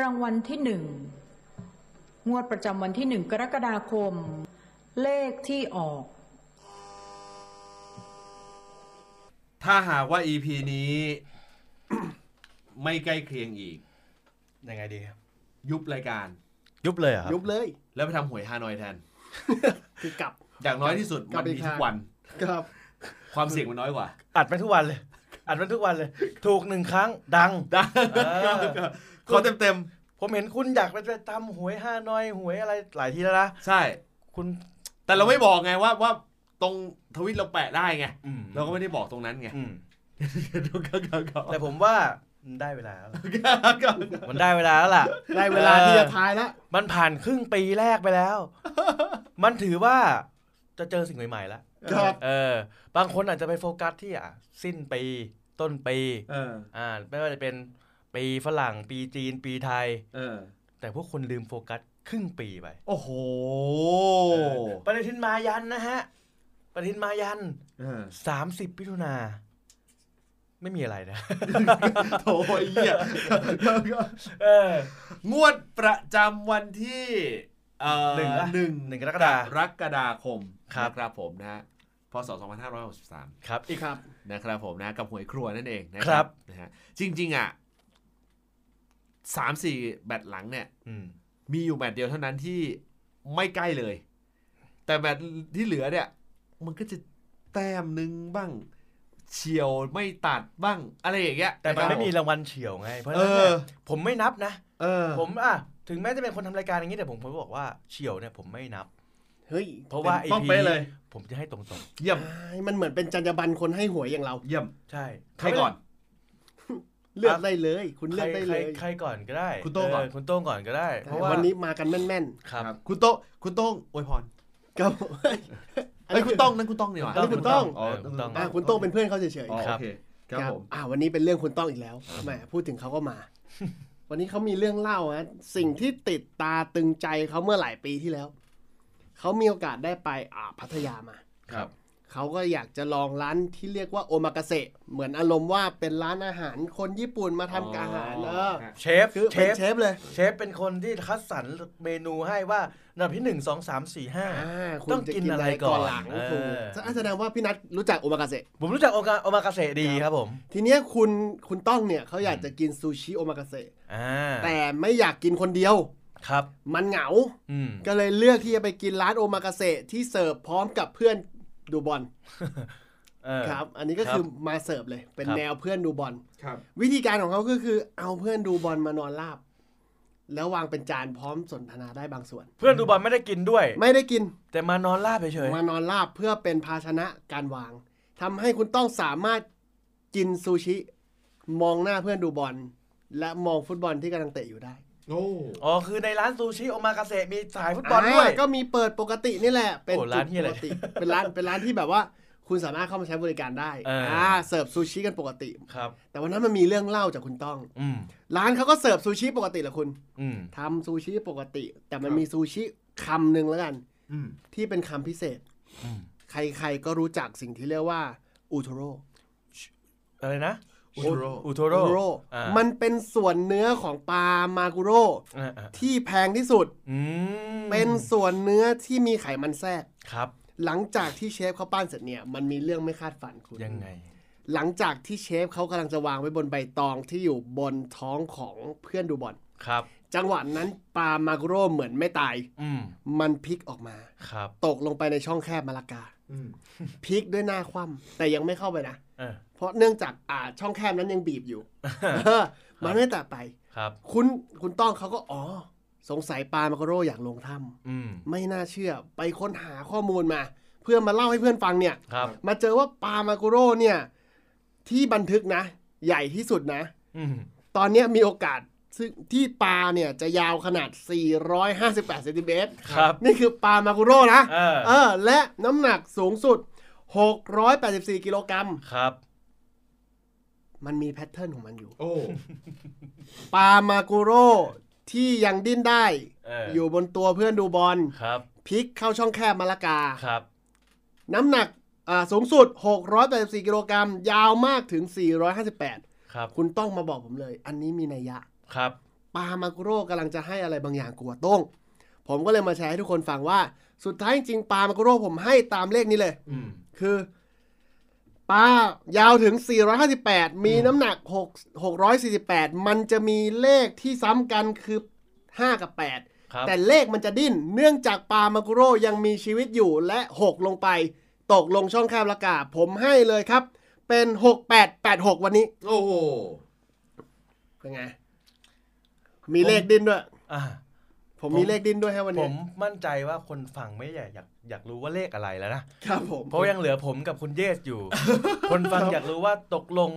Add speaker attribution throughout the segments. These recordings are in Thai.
Speaker 1: รางวัลที่หนึ่งงวดประจำวันที่หนึ่งกรกฎาคม เลขที่ออก
Speaker 2: ถ้าหากว่า EP นี้ ไม่ใกล้เคียงอีก
Speaker 3: ยังไงดี
Speaker 2: ยุบรายการ
Speaker 3: ยุบเลยเหรอครับ
Speaker 4: ยุบเลย
Speaker 2: แล้วไปทำหวยฮานอยแทน
Speaker 4: คือกลับ
Speaker 2: อย่างน้อยที่สุด
Speaker 4: กลั
Speaker 2: มั
Speaker 4: บ
Speaker 2: น
Speaker 4: อี
Speaker 2: มี
Speaker 4: ก
Speaker 2: ทุ
Speaker 4: ทาง
Speaker 2: กวัน
Speaker 4: ครับ
Speaker 2: ความเสี่ยงมันน้อยกว่า
Speaker 3: อัดไปทุกวันเลย อัดไปทุกวันเลย ถูกหนึ่งครั้งดัง
Speaker 2: ได้
Speaker 3: เออ
Speaker 2: ขอเต็มเต็ม
Speaker 3: ผมเห็นคุณอยากไปทำหวยห้าน้อยหวยอะไรหลายทีแล้วนะ
Speaker 2: ๆใช่
Speaker 3: คุณ
Speaker 2: แต่เราไม่บอกไงว่าว่าตรงทวิตเราแปะได้ไง
Speaker 3: อืม
Speaker 2: เราก็ไม่ได้บอกตรงนั้นไง
Speaker 3: อืม
Speaker 2: แต่
Speaker 3: แต่ผมว่ามันได้เวลาแล้วมันได้เวลาแล้วล่ะ
Speaker 4: ได้เวลาที่จะทายแล้ว
Speaker 3: มันผ่านครึ่งปีแรกไปแล้ว มันถือว่าจะเจอสิ่งใหม่ๆแล้ว
Speaker 4: ครับ
Speaker 3: เออ บางคนอาจจะไปโฟกัสที่อะ สิ้นปี ต้นปี
Speaker 2: เออ
Speaker 3: อ่าไม่ว่าจะเป็น ปีฝรั่ง ปีจีน ปีไทย
Speaker 2: เออ
Speaker 3: แต่พวกคนลืมโฟกัสครึ่งปีไป
Speaker 2: โอ้โห
Speaker 3: เออปฏิทินมายันนะฮะปฏิทินมายัน
Speaker 2: เออ
Speaker 3: สามสิบมิถุนาไม่มีอะไรนะ
Speaker 2: โถ่ไอ้เหี้ย
Speaker 3: เออ
Speaker 2: งวดประจำวันที่เอ่อ
Speaker 3: หนึ่งอะ
Speaker 2: หนึ่ง
Speaker 3: หนึ่งกรกฎาคม
Speaker 2: กรกฎาคม
Speaker 3: ครับ
Speaker 2: นะครับผมนะฮะพศ 2563
Speaker 3: ครับอีก
Speaker 4: ครับ
Speaker 2: นะครับผมนะกับหวยครัวนั่นเองนะครับนะฮะจริง ๆ อะ สามสี่แบตหลังเนี่ย
Speaker 3: อืม
Speaker 2: มีอยู่แมตช์เดียวเท่านั้นที่ไม่ใกล้เลย แต่แมตช์ที่เหลือเนี่ย มันก็จะแต้มหนึ่งบ้างเฉียวไม่ตัดบ้างอะไรอย่างเงี้ย
Speaker 3: แต่มันะ
Speaker 2: ครับ
Speaker 3: ไม่มีรางวัลเฉียวไง เพราะฉะ
Speaker 2: เอ
Speaker 3: นั้นเนี่
Speaker 2: อ
Speaker 3: ยผมไม่นับนะ
Speaker 2: เออ
Speaker 3: ผมอะถึงแม้จะเป็นคนทำรายการอย่างนี้แต่ผมผมบอกว่าเฉียวเนี่ยผมไม่นับ
Speaker 4: เฮ้ย
Speaker 3: เพราะว่าไอ
Speaker 2: ต้อง
Speaker 3: พี
Speaker 2: เป๊ะเลย
Speaker 3: ผมจะให้ตรง
Speaker 2: เยี่ยม
Speaker 4: มันเหมือนเป็นจรรยาบรรณคนให้หวยอย่างเรา
Speaker 2: เยี่ยม
Speaker 3: ๆใช่
Speaker 2: ใครก่อน
Speaker 4: เลือกได้เลย คุณ
Speaker 3: ใค
Speaker 4: เลื
Speaker 3: ร
Speaker 4: อกได้
Speaker 3: ใค
Speaker 4: เล
Speaker 3: ร
Speaker 4: ย
Speaker 3: ใครก่อนก็ได้
Speaker 2: คุณโต้งก่อน
Speaker 3: เคุณโต้งก่อนก็ได้ เพราะว่า
Speaker 4: วันนี้มากันแม่น
Speaker 3: ครับ
Speaker 2: คุณโต้งคุณโต้งอวยพร
Speaker 4: ๆครับ
Speaker 2: เอ้ยคุณต้องนั่นคุณต้องนี่หว่า
Speaker 4: อันนี้คุณต้อง
Speaker 3: เออคุณต้อง
Speaker 4: อะคุณโต้งเป็นเพื่อนเขาเฉย
Speaker 2: อ๋อ
Speaker 4: ๆ
Speaker 2: โอเคครับผม
Speaker 4: อ่าวันนี้เป็นเรื่องคุณต้องอีกแล้วแหมพูดถึงเขาก็มา วันนี้เขามีเรื่องเล่าฮะสิ่งที่ติดตาตึงใจเขาเมื่อหลายปีที่แล้วเขามีโอกาสได้ไปอ่าพัทยามา
Speaker 2: ครับ
Speaker 4: เขาก็อยากจะลองร้านที่เรียกว่าโอมากาเสะเหมือนอารมณ์ว่าเป็นร้านอาหารคนญี่ปุ่นมาทำอาหารเออ
Speaker 3: เชฟ
Speaker 4: คือ
Speaker 3: เช
Speaker 4: เป็น
Speaker 3: ฟ
Speaker 4: เชฟเลย
Speaker 3: เชฟเป็นคนที่คัดสรรเมนูให้ว่าอันดับที่หนึ่งสองสามสี่ห้า
Speaker 4: อ่าคุณ
Speaker 3: ต้อง
Speaker 4: จะ
Speaker 3: กินอะไรก่อน
Speaker 4: หลัง
Speaker 3: เออ
Speaker 4: ถูกแสดงว่าพี่นัทรู้จักโอมากาเสะ
Speaker 3: ผมรู้จักโอกาโอมากาเสะดีครับผม
Speaker 4: ทีเนี้ยคุณคุณต้องเนี่ยเขาอยากจะกินซูชิโอมากาเสะ
Speaker 3: อ่า
Speaker 4: แต่ไม่อยากกินคนเดียว
Speaker 3: ครับ
Speaker 4: มันเหงา
Speaker 3: อืม
Speaker 4: ก็เลยเลือกที่จะไปกินร้านโอมากาเสะที่เสิร์ฟพร้อมกับเพื่อน ดูบอล
Speaker 3: เออ
Speaker 4: ครับ อันนี้ก็
Speaker 3: ครับ
Speaker 4: คือมาเสิร์ฟเลย เป็น
Speaker 3: ครับ
Speaker 4: แนวเพื่อนดูบอล
Speaker 2: ครับ
Speaker 4: วิธีการของเขาก็คือเอาเพื่อนดูบอลมานอนราบ แล้ววางเป็นจานพร้อมสนทนาได้บางส่วน
Speaker 3: เพื่อนดูบอลไม่ได้กินด้วย
Speaker 4: ไม่ได้กิน
Speaker 3: แต่มานอนราบเฉย
Speaker 4: มานอนราบเพื่อเป็นภาชนะการวางทำให้คุณต้องสามารถกินซูชิ มองหน้าเพื่อนดูบอลและมองฟุตบอลที่กำลังเตะอยู่ได้
Speaker 2: โอ้
Speaker 3: ๆอ๋อคือในร้านซูชิโอมากาเสะมีฉายฟุตบอลด้วยอ่า
Speaker 4: ก็มีเปิดปกตินี่แหละ เป็น
Speaker 3: โอ้ร้านเหี้ยอะไร
Speaker 4: ปกติเป็นร้านเป็นร้านที่แบบว่า คุณสามารถเข้ามาใช้บริการได้
Speaker 3: เอออ่
Speaker 4: เสิร์ฟซูชิกันปกติ
Speaker 3: ครับ
Speaker 4: แต่วันนั้นมันมีเรื่องเล่าจากคุณต้อง
Speaker 3: อืม
Speaker 4: ร้านเขาก็เสิร์ฟซูชิปกติแหละคุณ
Speaker 3: อืม
Speaker 4: ทำซูชิปกติ แต่มันมีซูชิคำหนึ่งแล้วกัน
Speaker 2: อืม
Speaker 4: ที่เป็นคำพิเศษ
Speaker 3: อืม
Speaker 4: ใครๆก็รู้จักสิ่งที่เรียกว่าอูโทโร่
Speaker 3: อะไรนะ
Speaker 2: อุโทโร่
Speaker 3: อุโท
Speaker 4: อู
Speaker 3: โร่
Speaker 4: โทโร่
Speaker 3: อ่า
Speaker 4: มันเป็นส่วนเนื้อของปลามากุโร่
Speaker 3: อ่าอ่า
Speaker 4: ที่แพงที่สุด
Speaker 3: อืม
Speaker 4: เป็นส่วนเนื้อที่มีไขมันแทรก
Speaker 3: ครับ
Speaker 4: หลังจากที่เชฟเขาปั้นเสร็จเนี่ย มันมีเรื่องไม่คาดฝันคุณ
Speaker 3: ยังไง
Speaker 4: หลังจากที่เชฟเขากำลังจะวางไว้บนใบตองที่อยู่บนท้องของเพื่อนดูบอล
Speaker 3: ครับ
Speaker 4: จังหวะนั้นปลามากุโร่เหมือนไม่ตาย
Speaker 3: อืม
Speaker 4: มันพลิกออกมา
Speaker 3: ครับ
Speaker 4: ตกลงไปในช่องแคบมะละกา
Speaker 2: อืม
Speaker 4: พลิกด้วยหน้าคว่ำแต่ยังไม่เข้าไปนะ
Speaker 3: เออ
Speaker 4: เพราะเนื่องจากอ่าช่องแคบนั้นยังบีบอยู่เออมันไม่แตะไป
Speaker 3: ครับ
Speaker 4: คุณคุณต้องเขาก็อ๋อ สงสัยปลามากุโร่อยากลงถ้ำ
Speaker 3: อืม
Speaker 4: ไม่น่าเชื่อไปค้นหาข้อมูลมา เพื่อมาเล่าให้เพื่อนฟังเนี่ย
Speaker 3: ครับ
Speaker 4: มาเจอว่าปลามากุโร่เนี่ย ที่บันทึกนะ ใหญ่ที่สุดนะ
Speaker 3: อืม
Speaker 4: ตอนเนี้ยมีโอกาสซึ่งที่ปลาเนี่ยจะยาวขนาด 458เซนติเมตร
Speaker 3: ครับ
Speaker 4: นี่คือปลามากุโร่นะ
Speaker 3: เออ
Speaker 4: เออและน้ำหนักสูงสุด 684 กิโลกรัม
Speaker 3: ครับ
Speaker 4: มันมีแพทเทิร์นของมันอยู่
Speaker 2: โอ้
Speaker 4: ปลามากุโร่ที่ยังดิ้นได้
Speaker 3: เออ
Speaker 4: อ
Speaker 3: อ ยู่
Speaker 4: บนตัวเพื่อนดูบอล
Speaker 3: ครับ
Speaker 4: พลิกเข้าช่องแคบมะละกา
Speaker 3: ครับ
Speaker 4: น้ำหนักอ่าสูงสุด 684 กิโลกรัม ยาวมากถึง 458
Speaker 3: ครับ
Speaker 4: คุณต้องมาบอกผมเลย อันนี้มีนัยยะ
Speaker 3: ครับ
Speaker 4: ปามากุโร่กำลังจะให้อะไรบางอย่างกัวต้ง ผมก็เลยมาแชร์ให้ทุกคนฟังว่า สุดท้ายจริงๆปามากุโร่ผมให้ตามเลขนี้เลย
Speaker 3: อืม
Speaker 4: คือปลายาวถึง 458 มีน้ำหนัก 6 648 มันจะมีเลขที่ซ้ำกันคือ 5 กับ
Speaker 3: ครับ
Speaker 4: 8 แต่เลขมันจะดิ้น เนื่องจากปลามากุโร่ยังมีชีวิตอยู่และ 6 ลงไป ตกลงช่องแคบละกาผมให้เลยครับ เป็น 6886 วันนี้
Speaker 2: โอ้โห
Speaker 4: เป็นไง มีเลขดิ้นด้วย
Speaker 3: อ่า
Speaker 4: ผมมีเลขดิ้นด้วยฮะวัน
Speaker 3: ผ
Speaker 4: นี้
Speaker 3: มมั่นใจว่าคนฟังไม่อยากอยากอยากรู้ว่าเลขอะไรแล้วนะ
Speaker 4: ครับผม
Speaker 3: เพราะยังเหลือผมกับคุณเยสอยู่ คนฟังอยากรู้ว่าตกลง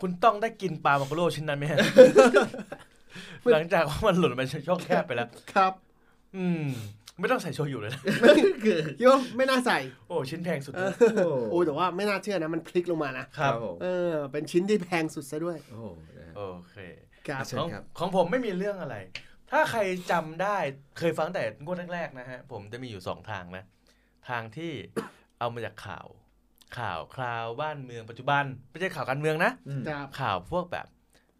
Speaker 3: คุณต้องได้กินปลามาโกโร่ชิ้นนั้นไหมฮะ หลังจากว่ามันหล่นมาช่องแคบไปแล้ว
Speaker 4: ครับ
Speaker 3: อืม ไม่ต้องใส่โชยุเลยนะ
Speaker 4: คิดว่าไม่น่าใส่
Speaker 3: โอ้ชิ้นแพงสุด
Speaker 4: เอ
Speaker 3: นะ
Speaker 4: อโอ้แต่ว่าไม่น่าเชื่อนะมันพลิกลงมานะ
Speaker 3: ครับ
Speaker 2: ผม
Speaker 4: เออ เป็นชิ้นที่แพงสุดซะด้วย
Speaker 2: โอ้โหนะฮะ
Speaker 3: โอเค
Speaker 4: ครับ
Speaker 2: เชิญ
Speaker 3: ของ
Speaker 2: ครับ
Speaker 3: ของผมไม่มีเรื่องอะไร ถ้าใครจำได้เคยฟังแต่งวดแรกๆนะฮะ ผมจะมีอยู่สองทางนะ ทางที่เอามาจากข่าว ข่าวคราวบ้านเมืองปัจจุบัน ไม่ใช่ข่าวการเมืองนะ
Speaker 2: อืม
Speaker 4: ครับ
Speaker 3: ข่าวพวกแบบ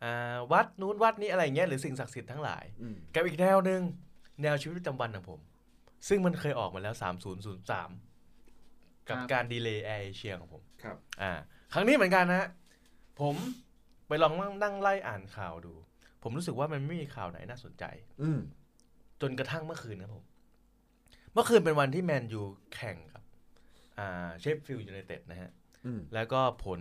Speaker 3: อ่าวัดนู้นวัดนี้อะไรเงี้ยหรือสิ่งศักดิ์สิทธิ์ทั้งหลาย
Speaker 2: อืม
Speaker 3: กับอีกแนวหนึ่งแนวชีวิตประจำวันของผม ซึ่งมันเคยออกมาแล้ว 3003 กับการ delay แอร์เอเชียของผม
Speaker 2: ครับ
Speaker 3: อ่าครั้งนี้เหมือนกันนะฮะผมไปลองนั่งนั่งไล่อ่านข่าวดู ผมรู้สึกว่ามันไม่มีข่าวไหนน่าสนใจ
Speaker 2: อืม
Speaker 3: จนกระทั่งเมื่อคืนครับผม เมื่อคืนเป็นวันที่แมนยูแข่งกับ อ่าเชฟฟิลด์ยูไนเต็ดนะฮะ
Speaker 2: อืม
Speaker 3: แล้วก็ผล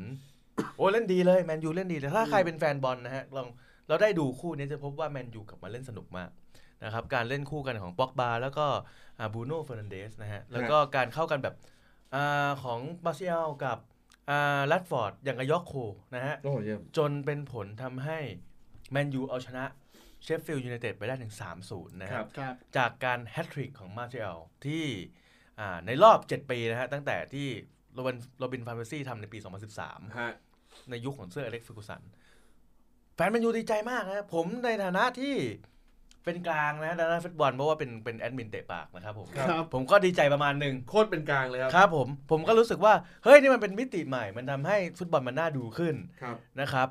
Speaker 3: โอ้เล่นดีเลยแมนยูเล่นดีแต่ถ้าใครเป็นแฟนบอลนะฮะลองเราได้ดูคู่นี้จะพบว่าแมนยูกลับมาเล่นสนุกมากนะครับการเล่นคู่กันของป็อกบาแล้วก็บรูโน่เฟอร์นันเดสนะฮะแล้วก็การเข้ากันแบบอาของมาร์กซิยาลกับแรชฟอร์ดอย่างกับยอร์คโคลนะฮะ
Speaker 2: โอ้เยี่ยม
Speaker 3: จนเป็นผลทำให้ แมนยูเอาชนะเชฟฟิลด์ยูไนเต็ดไปได้ถึง 3-0 นะ
Speaker 2: ครั
Speaker 3: ฮะ
Speaker 2: บ
Speaker 4: ครับ
Speaker 3: จากการแฮตทริกของมาร์กซิยาลที่อ่าในรอบ 7 ปีนะฮะ ตั้งแต่ที่โรบินโรบินฟานเพอร์ซี่ทำในปี 2013
Speaker 2: ฮะ
Speaker 3: ในยุคของเซอร์อเล็กซ์เฟอร์กูสัน แฟนแมนยูดีใจมากนะผมในฐานะที่เป็นกลางนะด้านฟุตบอลเพราะว่าเป็นเป็นแอดมินเตะปากนะครับผม
Speaker 4: ครับ
Speaker 3: ผมก็ดีใจประมาณหนึ่ง
Speaker 2: โคตรเป็นกลางเลยครับ
Speaker 3: ครับผมผมก็รู้สึกว่า เฮ้ย นี่มันเป็นมิติใหม่ มันทำให้ฟุตบอลมันน่าดูขึ้น
Speaker 2: ครับ
Speaker 3: นะครับ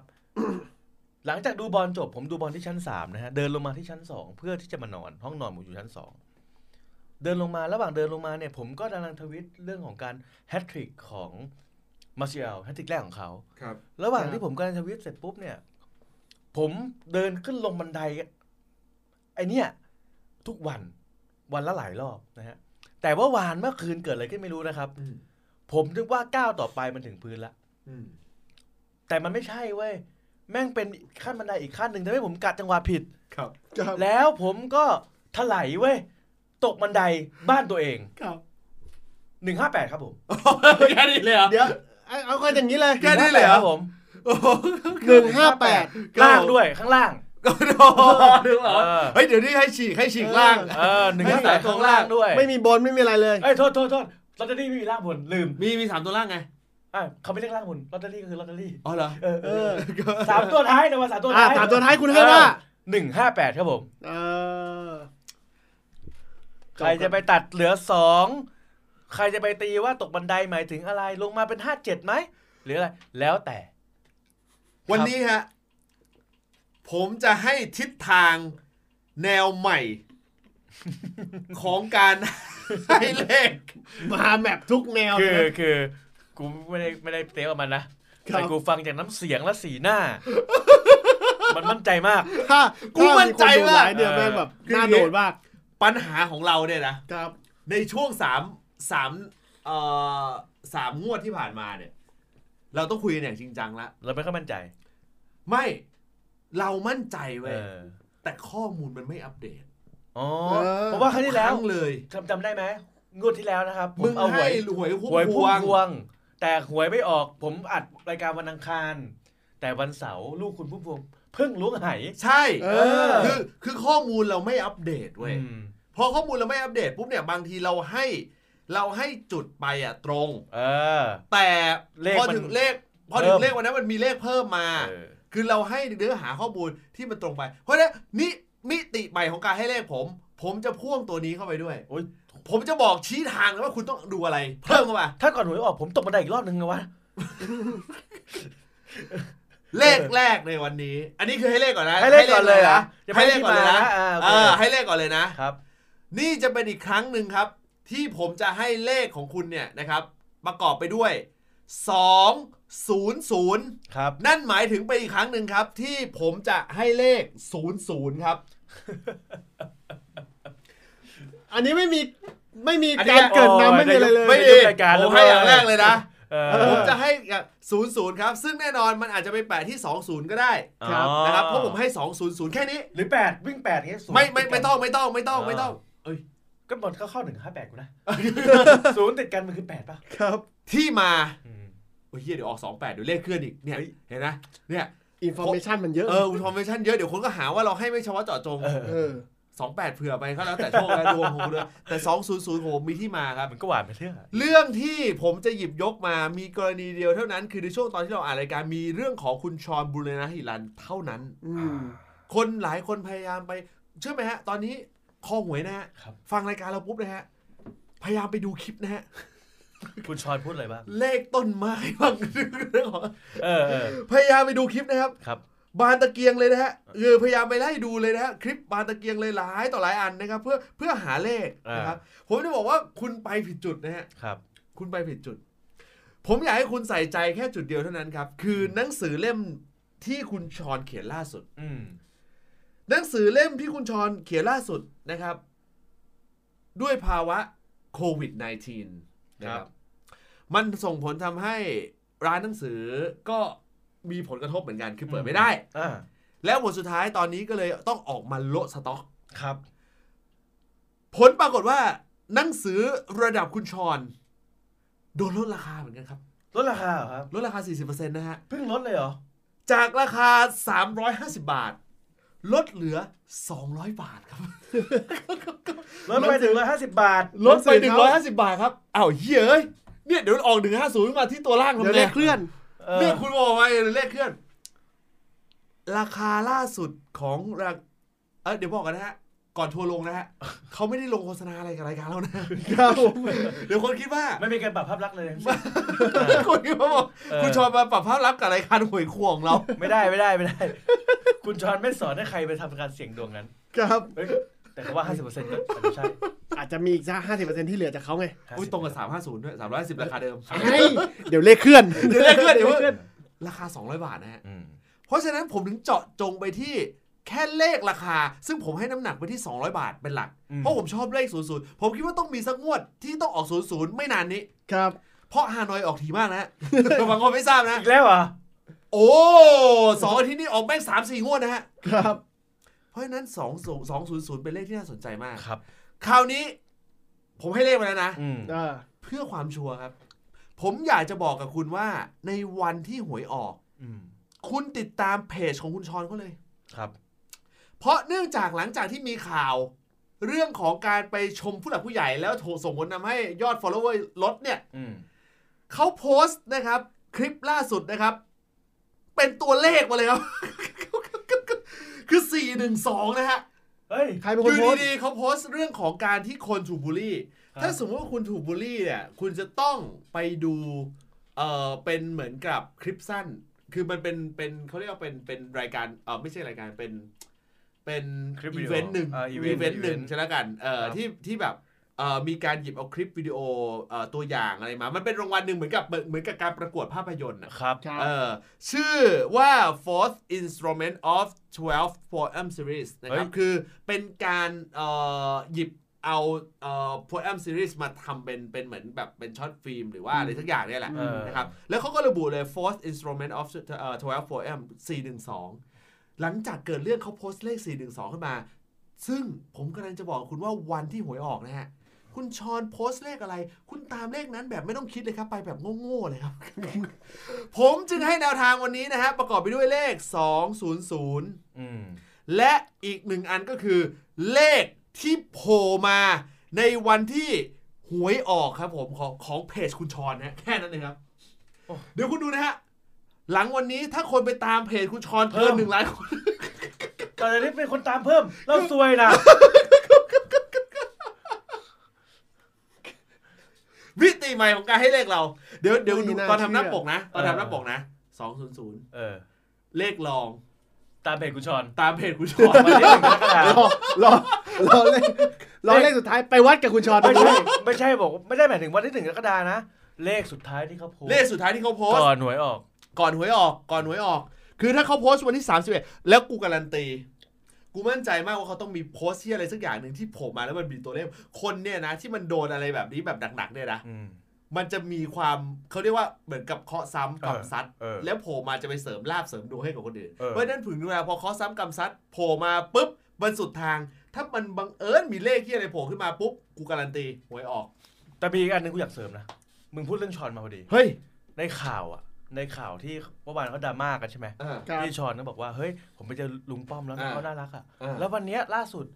Speaker 3: หลังจากดูบอลจบผมดูบอลที่ชั้น3นะฮะเดินลงมาที่ชั้น2เพื่อที่จะมานอน ห้องนอนผมอยู่ชั้น2เดินลงมาระหว่างเดินลงมาเนี่ยผมก็กำลังทวิตเรื่องของการแฮตทริกของมาเซียลแฮตทริกแรกของเขา
Speaker 2: ครับ
Speaker 3: ระหว่าง
Speaker 4: ครับ
Speaker 3: ที่ผมกำลังทวิตเสร็จปุ๊บเนี่ย ผมเดินขึ้นลงบันไดไอเนี่ยทุกวันวันละหลายรอบนะฮะแต่ว่าวานเมื่อคืนเกิดอะไรขึ้นไม่รู้นะครับ
Speaker 2: อืม
Speaker 3: ผมนึกว่าก้าวต่อไปมันถึงพื้นละ
Speaker 2: อืม
Speaker 3: แต่มันไม่ใช่เว้ย แม่งเป็นขั้นบันไดอีกขั้นหนึ่งทำให้ผมกัดจังหวะผิด
Speaker 2: ครับ
Speaker 4: ครับ
Speaker 3: แล้วผมก็ถลายเว้ย ตกบันไดบ้านตัวเอง
Speaker 4: ครับ
Speaker 3: หนึ่งห้าแปดครับผม
Speaker 2: แค่นี้เลยเหรอ
Speaker 4: เดี๋ยวเอาเอาค่อยอย่างนี้เลย
Speaker 2: แค่นี้เลยเหรอ
Speaker 3: ครับผม
Speaker 2: โอ้โห
Speaker 4: หนึ่งห้าแปด
Speaker 3: ล่างด้วยข้างล่าง
Speaker 2: โอ้โหนึกเหรอ
Speaker 3: เออ
Speaker 2: เฮ้ยเดี๋ยวนี้ให้ฉีกให้ฉีกล่าง
Speaker 3: เออหนึ่งห้าแปดข้างล่างด้วย
Speaker 4: ไม่มีบนไม่มีอะไรเลย
Speaker 3: เอ้ยโทษโทษโทษลอตเตอรี่ไม่มีล่างบนลืม
Speaker 2: มีมีสามตัวล่างไง
Speaker 3: อะเขาไม่เรียกล่างบนลอตเตอรี่ก็คือลอตเตอรี่
Speaker 2: อ๋อเหรอ
Speaker 3: เออเอ
Speaker 4: เอ
Speaker 3: อ
Speaker 4: อ
Speaker 3: สามตัวท้ายนะว่าสามตัว
Speaker 4: อ่า
Speaker 3: ท้าย
Speaker 4: ถามตัวท้ายคุณให้ว่า
Speaker 3: หนึ่งห้าแปดครับผม
Speaker 4: เออ
Speaker 3: ใครจะไปตัดเหลือสองใครจะไปตีว่าตกบันไดหมายถึงอะไรลงมาเป็นห้าเจ็ดไหมหรืออะไร แล้วแต่
Speaker 2: วันนี้ฮะ ผมจะให้ทิศทางแนวใหม่ ของการ ให้เลข
Speaker 4: มาแมปทุกแนว
Speaker 3: คื
Speaker 4: เล
Speaker 3: อยคือ กูไม่ได้ไม่ได้เตะออกมันนะ
Speaker 4: ครับ
Speaker 3: แต่กูฟังจากน้ำเสียงและสีหน้า มันมั่นใจมาก
Speaker 4: ถ้า
Speaker 2: กูมั่นใจ
Speaker 4: ถ้คนดู
Speaker 2: ว่า
Speaker 4: ไลฟ์เนี่ยแม่งแบบ
Speaker 2: คือ
Speaker 4: น่าโดนมาก
Speaker 2: ปัญหาของเราเนี่ยนะ
Speaker 4: ครับ
Speaker 2: ในช่วงสามสามเอ่อสามงวดที่ผ่านมาเนี่ย เราต้องคุยกันอย่างจริงจังละ
Speaker 3: เราไม่ค่อยมั่นใจ
Speaker 2: ไม่เรามั่นใจ
Speaker 3: เอ
Speaker 2: เว้ย
Speaker 3: อ
Speaker 2: แต่ข้อมูลมันไม่อัปเดต
Speaker 3: อ๋อ
Speaker 4: เออ
Speaker 3: ผมว่าครั้งที่แล้ว
Speaker 2: ทั้งเลย
Speaker 3: จำจำได้ไหมงวดที่แล้วนะครับผ
Speaker 2: มึง
Speaker 3: เอาหว
Speaker 2: ให้
Speaker 3: ย
Speaker 2: หวยพุ่
Speaker 3: หวย
Speaker 2: มพ
Speaker 3: พุ่
Speaker 2: ว
Speaker 3: ม
Speaker 2: ง
Speaker 3: พวง แต่หวยไม่ออกผมอัดรายการวันอังคาร แต่วันเสาร์ลูกคุณพุ่มพวงเพิ่งล้วงไห
Speaker 2: ใช่
Speaker 4: เออ
Speaker 2: คือคือข้อมูลเราไม่อัปเดตเว้ย
Speaker 3: อืม
Speaker 2: พอข้อมูลเราไม่อัปเดตปุ๊บเนี่ยบางทีเราให้ เราให้จุดไปอะตรง
Speaker 3: เออ
Speaker 2: แต่
Speaker 3: เลข
Speaker 2: พอ
Speaker 3: มัน
Speaker 2: ถึงเลขพอถึ
Speaker 3: เพิ่
Speaker 2: ง
Speaker 3: ม
Speaker 2: เลขวันนั้นมันมีเลขเพิ่มมา
Speaker 3: เออ
Speaker 2: คือเราให้เนื้อหาข้อมูลที่มันตรงไป เพราะฉะนั้นนี่มิติใหม่ของการให้เลขผม ผมจะพ่วงตัวนี้เข้าไปด้วย
Speaker 3: โอ้ย
Speaker 2: ผมจะบอกชี้ทางเลยว่าคุณต้องดูอะไร เพิ่มเข้ามา
Speaker 3: ถ้าก่อนหวยออกผมตกบันไดอีกรอบนึงนะวะ
Speaker 2: เลขแรกในวันนี้ อันนี้คือให้เลขก่อนนะ
Speaker 3: ให้เลขก่อนเลยเหรอ
Speaker 2: ให้เลขก่อนเลยนะ
Speaker 3: อ่าโอ
Speaker 2: เอ
Speaker 3: เค
Speaker 2: อให้เลขก่อนเลยนะ
Speaker 3: ครับ
Speaker 2: นี่จะเป็นอีกครั้งหนึ่งครับ ที่ผมจะให้เลขของคุณเนี่ยนะครับ ประกอบไปด้วย 2 0 0
Speaker 3: ครับ
Speaker 2: นั่นหมายถึงเป็นอีกครั้งหนึ่งครับ ที่ผมจะให้เลข 0 0 ครับ
Speaker 4: อันนี้ไม่มีไม่มี
Speaker 2: อันนี้
Speaker 4: การเกิดนำไม่มีอะไรเลย
Speaker 2: ไม่
Speaker 3: ไม่
Speaker 2: ดี
Speaker 3: รายการ
Speaker 2: ผมให้อย่างแรกเลยนะ
Speaker 3: เออ
Speaker 2: ผมจะให้ศูนย์ศูนย์ครับ ซึ่งแน่นอนมันอาจจะไปแปะที่20ก็ได้
Speaker 4: ครับ
Speaker 3: อ๋อ
Speaker 2: นะครับเพราะผมให้200แค่นี้
Speaker 3: หรือแปดวิ่งแปดเงี้ยศูนย์
Speaker 2: ไม่ไม่
Speaker 3: ติดกัน
Speaker 2: ไม่ต้องไม่ต้องไม่ต้องไม่ต้องเอ้ย
Speaker 3: ก็หมดก็เข้าหนึ่งห้าแปดกูนะศูนย์ติดกันมันคือแปดป่ะ
Speaker 4: ครับ
Speaker 2: ที่มา
Speaker 3: อืม
Speaker 2: โอ้ยเหี้ยเดี๋ยวออก28เดี๋ยวเลขเคลื่อนอีกเนี่ย
Speaker 3: เฮ้ย
Speaker 2: เห็นนะเนี่ย
Speaker 4: information มันเยอะ
Speaker 2: เออ information เยอะเดี๋ยวคนก็หาว่าเราให้ไม่เฉพาะเจาะจง
Speaker 3: เออ
Speaker 4: เออ
Speaker 2: 28เผื่อไปก็แล้วแต่โชคและดวงของคุณเลยแต่200ผมมีที่มาครับ
Speaker 3: มันก็หวานไปเรื่อย
Speaker 2: เรื่องที่ผมจะหยิบยกมามีกรณีเดียวเท่านั้น คือในช่วงตอนที่เราอ่านรายการมีเรื่องของคุณฌอนบูรณะหิรัญเท่านั้น
Speaker 4: อืม
Speaker 2: คนหลายคนพยายามไปเชื่อไหมฮะ ตอนนี้คอหวยนะฮะ
Speaker 3: ครับ
Speaker 2: ฟังรายการเราปุ๊บนะฮะ พยายามไปดูคลิปนะฮะ
Speaker 3: คุณชอนพูดอะไรบ้าง
Speaker 2: เลขต้นไม้บ้าง
Speaker 3: เออเออ
Speaker 2: พยายามไปดูคลิปนะครับ
Speaker 3: ครับ
Speaker 2: บานตะเกียงเลยนะฮะเออพยายามไปไล่ดูเลยนะฮะคลิปบานตะเกียงเลยหลายต่อหลายอันนะครับ เพื่อเพื่อหาเลขนะครับผมจะบอกว่าคุณไปผิดจุดนะฮะ
Speaker 3: ครับ
Speaker 2: คุณไปผิดจุด ผมอยากให้คุณใส่ใจแค่จุดเดียวเท่านั้นครับ คือหนังสือเล่มที่คุณชอนเขียนล่าสุด
Speaker 3: อืม
Speaker 2: หนังสือเล่มที่คุณชอนเขียนล่าสุดนะครับ ด้วยภาวะโควิด -19 นะครับ มันส่งผลทำให้ร้านหนังสือก็ มีผลกระทบเหมือนกันคือเปิดไม่ได้
Speaker 3: อ่า
Speaker 2: แล้วผลสุดท้ายตอนนี้ก็เลยต้องออกมาโละสต็อก
Speaker 3: ครับ
Speaker 2: ผลปรากฏว่าหนังสือระดับคุณชอนโดนลดราคาเหมือนกันครับ
Speaker 3: ลดราคาเหรอครับ
Speaker 2: ลดราคา 40%นะฮะ
Speaker 3: เพิ่งลดเลยเหรอ
Speaker 2: จากราคา 350 บาท ลดเหลือ 200 บาทครับ
Speaker 3: ลดไปถึงร้อยห้าสิบบาท
Speaker 2: ลดไป 150 บาทครับอ้าวเฮ้ยเอ้ยเนี่ยเดี๋ยวออก 150 มาที่ตัวล่างทำ
Speaker 4: เดี๋ยว
Speaker 2: ไง
Speaker 4: เลขเคลื่อน
Speaker 3: เออ
Speaker 2: เนี่ยคุณบอกมาเลขเคลื่อน ราคาล่าสุดของราเออเดี๋ยวบอกกันนะฮะ ก่อนทัวร์ลงนะฮะเขาไม่ได้ลงโฆษณาอะไรกับรายการเรานะ
Speaker 4: ครับผม
Speaker 2: เดี๋ยวคนคิดว่า
Speaker 3: ไม่มีการปรับภาพลักษณ์เลยทั้งสิ้น
Speaker 2: คนคิดว่าบอก
Speaker 3: เออ
Speaker 2: คุณชอนมาปรับภาพลักษณ์กับรายการหวยควงเรา
Speaker 3: ไม่ได้ไม่ได้ไม่ได้ คุณชอนไม่สอนให้ใครไปทำการเสี่ยงดวงนั้น
Speaker 4: ครับ
Speaker 3: เฮ้ย แต่เขาว่าห้าสิบเปอร์เซ็นต์ก็อาจจะใช่
Speaker 4: อาจจะมีอีกสักห้าสิบเปอร์เซ็นที่เหลือจากเขาไง
Speaker 2: อุ้ยตรงกับ350ด้วย310ราคาเดิม
Speaker 4: เฮ้ยเดี๋ยวเลขเคลื่อน
Speaker 2: เดี๋ยวเลขเคลื่อนเดี๋ยวเลขเคลื่อนราคา200บาทนะฮะ
Speaker 3: อืม
Speaker 2: เพราะฉะนั้นผมถึงเจาะจงไปที่แค่เลขราคา ซึ่งผมให้น้ำหนักไปที่ 200 บาทเป็นหลัก
Speaker 3: อืม
Speaker 2: เพราะผมชอบเลข 00 ผมคิดว่าต้องมีสักงวดที่ต้องออก 00 ไม่นานนี้
Speaker 4: ครับ
Speaker 2: เพราะฮานอยออกทีมากนะบางคนไม่ทราบนะ
Speaker 3: อีกแล้วเหรอ
Speaker 2: โอ้สองอาทิตย์นี้ออกแม่งสามสี่งวดนะฮะ
Speaker 4: ครับ
Speaker 2: เพราะฉะนั้น2 2 0 0 เป็นเลขที่น่าสนใจมาก
Speaker 3: ครับ
Speaker 2: คราวนี้ ผมให้เลขไปแล้วนะ
Speaker 3: อืม
Speaker 4: อ่า
Speaker 2: เพื่อความชัวร์ครับ ผมอยากจะบอกกับคุณว่า ในวันที่หวยออก
Speaker 3: อืม
Speaker 2: คุณติดตามเพจของคุณชอนเขาเลย
Speaker 3: ครับ
Speaker 2: เพราะเนื่องจากหลังจากที่มีข่าว เรื่องของการไปชมผู้หลักผู้ใหญ่แล้วโถส่งผลทำให้ยอด follower ลดเนี่ย
Speaker 3: อืม
Speaker 2: เขาโพสต์นะครับ คลิปล่าสุดนะครับ เป็นตัวเลขมาเลยครับ คือ 412 นะฮะ
Speaker 3: เฮ้ย
Speaker 4: ใครเป็น
Speaker 2: อ
Speaker 4: คน
Speaker 2: ยู่
Speaker 4: โพสต์
Speaker 2: ดีๆเขาโพสต์เรื่องของการที่คนถูกบูลลี่
Speaker 3: ครับ
Speaker 2: ถ้าสมมติว่าคุณถูกบูลลี่เนี่ยคุณจะต้องไปดูเอ่อเป็นเหมือนกับคลิปสั้น คือมันเป็นเป็นเขาเรียกว่าเป็นเป็นรายการเออไม่ใช่รายการเป็นเป็น
Speaker 3: คลิปวิ
Speaker 2: อี
Speaker 3: ดีโอ
Speaker 2: เวนต์หนึ่ง
Speaker 3: อ่าอีเว
Speaker 2: อี
Speaker 3: นต์
Speaker 2: เวนต์หนึ่ง
Speaker 3: อีเวนต์
Speaker 2: ใช่แล้วกันเอ่อ
Speaker 3: ครับ
Speaker 2: ที่ที่แบบเอ่อ มีการหยิบเอาคลิปวิดีโอเอ่อตัวอย่างอะไรมา มันเป็นรางวัลหนึ่งเหมือนกับเหมือนเหมือนกับการประกวดภาพยนตร์อะ
Speaker 3: ครับ
Speaker 4: ครับ
Speaker 2: เออชื่อว่า fourth instrument of 12 poem series นะครับ
Speaker 3: เฮ้ย
Speaker 2: คือเป็นการเอ่อหยิบเอาเอ่อ poem series มาทำเป็นเป็นเหมือนแบบเป็นช็อตฟิล์มหรือว่าอะไรสักอย่างเนี่ยแหละ
Speaker 3: เออ
Speaker 2: นะครับ แล้วเขาก็ระบุเลย fourth instrument of เอ่อ12 poem 412 หลังจากเกิดเรื่องเขาโพสต์เลข 412 ขึ้นมา ซึ่งผมกำลังจะบอกคุณว่าวันที่หวยออกนะฮะ คุณชอนโพสต์เลขอะไร คุณตามเลขนั้นแบบไม่ต้องคิดเลยครับ ไปแบบโง่ๆเลยครับ ผมจึงให้แนวทางวันนี้นะฮะ ประกอบไปด้วยเลข 200
Speaker 3: อืม
Speaker 2: และอีกหนึ่งอันก็คือ เลขที่โผล่มาในวันที่หวยออกครับผมของของเพจคุณชอนนะแค่นั้นเองครับ
Speaker 3: โอ้
Speaker 2: เดี๋ยวคุณดูนะฮะ หลังวันนี้ถ้าคนไปตามเพจคุณชอนเกินหนึ่งล้านคน
Speaker 3: ตอนนี้เป็นคนตามเพิ่ม เราซวยนะ
Speaker 2: วิติใหม่ของการให้เลขเรา เดี๋ยวเดี๋ยว
Speaker 4: ไม่
Speaker 2: ดู
Speaker 4: น่า
Speaker 2: ตอนทำหน้า
Speaker 4: เชื่อ
Speaker 2: ปกนะตอน
Speaker 3: เออ
Speaker 2: ทำหน้าปกนะสองศูนย์ศูนย์
Speaker 3: เออ
Speaker 2: เลขรอง
Speaker 3: ตามเพจคุณชอน
Speaker 2: ตามเพจคุณชอน
Speaker 3: วันที่หนึ่งกรกฎาร
Speaker 4: อรอรอเลขรอเลขสุดท้ายไปวัดกับคุณชอน
Speaker 3: ไม่ใช่ไม่ใช่บอกไม่ได้หมายถึงวันที่หนึ่งกรกฎานะ เลขสุดท้ายที่เขาโพสต์
Speaker 2: เลขสุดท้ายที่เขาโพสต์
Speaker 3: ก่อนหวยออก
Speaker 2: ก่อนหวยออก ก่อนหวยออก คือถ้าเขาโพสต์วันที่31แล้วกูการันตี กูมั่นใจมากว่าเขาต้องมีโพสต์ที่อะไรสักอย่างหนึ่งที่โผล่มาแล้วมันมีตัวเลขคนเนี่ยนะ ที่มันโดนอะไรแบบนี้แบบหนักๆเนี่ยนะ
Speaker 3: อืม
Speaker 2: มันจะมีความเขาเรียกว่าเหมือนกับเคาะซ้ำกำซัด
Speaker 3: เออ
Speaker 2: แล้วโผล่มาจะไปเสริมลาบเสริมดวงให้กับคนอื่น
Speaker 3: เออ
Speaker 2: เพราะฉะนั้นถึงเวลาพอเคาะซ้ำกำซัดโผล่มาปุ๊บมันสุดทาง ถ้ามันบังเอิญมีเลขที่อะไรโผล่ขึ้นมาปุ๊บกูการันตีหวยออก
Speaker 3: แต่มีอีกอันหนึงกูอยากเสริมนะมึงพูดเรื่องชอนมาพอดี
Speaker 2: เฮ้ย
Speaker 3: ในข่าวอะ ในข่าวที่เมื่อวานเขาดราม่ากันใช่ไหม
Speaker 2: อ่า
Speaker 4: ครับ
Speaker 3: ที่ชอนก็บอกว่าเฮ้ยผมไปเจอลุงป้อมแล้ว
Speaker 2: อ่า
Speaker 3: เขาน่ารักอะ
Speaker 2: อ่า
Speaker 3: แล้ววันเนี้ยล่าสุด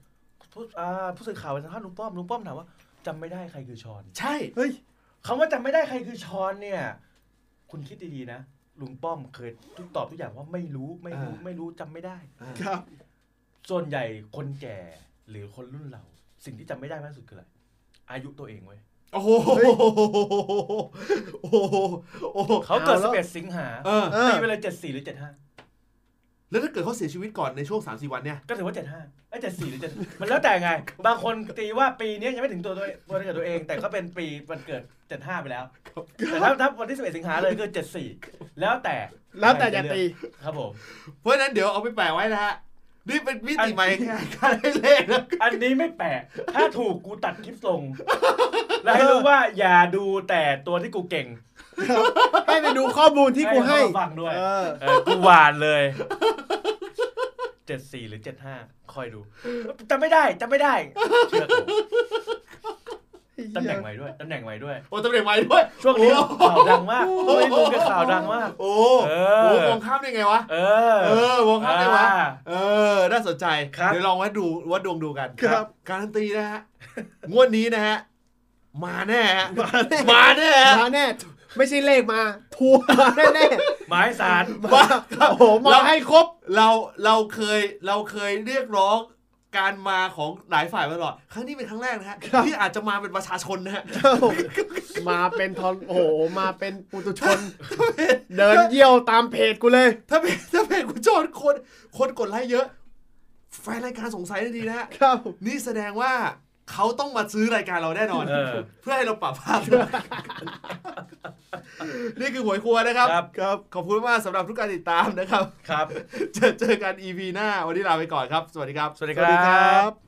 Speaker 3: ผู้อ่าผู้สื่อข่าวไปสัมภาษณ์ลุงป้อมลุงป้อมถามว่าจำไม่ได้ใครคือชอน
Speaker 2: ใช่
Speaker 4: เฮ้ย
Speaker 3: คำว่าจำไม่ได้ใครคือชอนเนี่ย คุณคิดดีๆนะลุงป้อมเคยทุกตอบทุกอย่างว่าไม่รู้ไม่รู้
Speaker 2: อ่า
Speaker 3: ไม่รู้จำไม่ได้
Speaker 4: ครับ
Speaker 3: ส่วนใหญ่คนแก่หรือคนรุ่นเรา สิ่งที่จำไม่ได้มากที่สุดคืออะไรอายุตัวเองเว้ย
Speaker 2: โอ้โหโอ้โหโอ้โห
Speaker 3: เขาเกิด
Speaker 4: เอาแล้ว
Speaker 3: 11สิงหา
Speaker 2: เออ
Speaker 4: เออ
Speaker 3: ตีไปเลย74หรือ75
Speaker 2: แล้วถ้าเกิดเขาเสียชีวิตก่อนในช่วง3าสี่วันเนี่ย
Speaker 3: ก็ถือว่า75ไอ้ย74หรือ7มันแล้วแต่ไง บางคนตีว่าปีนี้ยังไม่ถึงตัวตัวตัวเกิดตัวเอง แต่ก็เป็นปีวันเกิด75ไปแล้วแต่ถ้าถ้าวันที่11สิงหาเลยคือ74แล้วแต่
Speaker 4: แล้วแต่จะตี
Speaker 3: ครับผม
Speaker 2: เพราะฉะนั้นเดี๋ยวเอาไปแปะไว้นะฮะ นี่เป็นมิติใหม่ในการให้เลขนะ
Speaker 3: อันนี้ไม่แปลก ถ้าถูกกูตัดคลิปลง แล้วให้รู้ว่าอย่าดูแต่ตัวที่กูเก่ง
Speaker 4: ให้ไปดูข้อมูลที่กูให้
Speaker 3: เขามาฟังด้วย
Speaker 4: เออ
Speaker 3: เออกูหวานเลยเจ็ดสี่หรือเจ็ดห้าคอยดูจำไม่ได้จำไม่ได้ เชื่อกู ตำแหน่งใหม่ด้วยตำแหน่งใหม่ด้วย
Speaker 2: โอ้ตำแหน่งใหม่ด้วย
Speaker 3: ช่วงนี้
Speaker 2: โอ้
Speaker 3: ข่าวดังมากโอ้ยลุงก็ข่าวดังมาก
Speaker 2: โอ้
Speaker 3: เอ
Speaker 2: โห
Speaker 3: อ
Speaker 2: มองข้ามได้ไงวะ
Speaker 3: เออ
Speaker 2: เออมองข้ามได้วะ
Speaker 3: อ่า
Speaker 2: เออ น่าสนใจ
Speaker 3: ครับ
Speaker 2: เดี๋ยวลองวัดดูวัดดวงดูกัน
Speaker 4: ครับ
Speaker 2: การันตีนะฮะ งวดนี้นะฮะ มาแน่ฮะ
Speaker 4: มาแน่
Speaker 2: มาแน่ฮะ
Speaker 4: มาแน่ ไม่ใช่เลขมาทัวร์มาแน่แน่
Speaker 3: หมายสาร
Speaker 4: ๆมาโอ้โหมาให้ครบ
Speaker 2: เรา เราเคย เราเคยเรียกร้อง การมาของหลายฝ่ายมาตลอดครั้งนี้เป็นครั้งแรกนะฮะ
Speaker 4: ครับ
Speaker 2: ที่อาจจะมาเป็นประชาชนนะฮะ
Speaker 4: มาเป็นทอนโอ้โหมาเป็นปุตุชน เดินเยี่ยวตามเพจกูเลย
Speaker 2: ถ้าเป็นถ้าเป็นคุณโจนคนคนกดไลค์เยอะ แฟนรายการสงสัยทันทีนะฮะ
Speaker 4: ครับ
Speaker 2: นี่แสดงว่า เขาต้องมาซื้อรายการเราแน่นอน
Speaker 3: เออ
Speaker 2: เพื่อให้เราปรับภาพ นี่คือหวยครัวนะครับ
Speaker 3: ครับ
Speaker 2: ครับ ขอบคุณมากสำหรับทุกการติดตามนะครับ
Speaker 3: ครับ
Speaker 2: เจอเจอกัน EP หน้า วันนี้ลาไปก่อนครับ สวัสดีครับ
Speaker 3: สวัสดี
Speaker 4: สวัสดี
Speaker 3: ค
Speaker 4: ค
Speaker 3: รั
Speaker 4: รับบ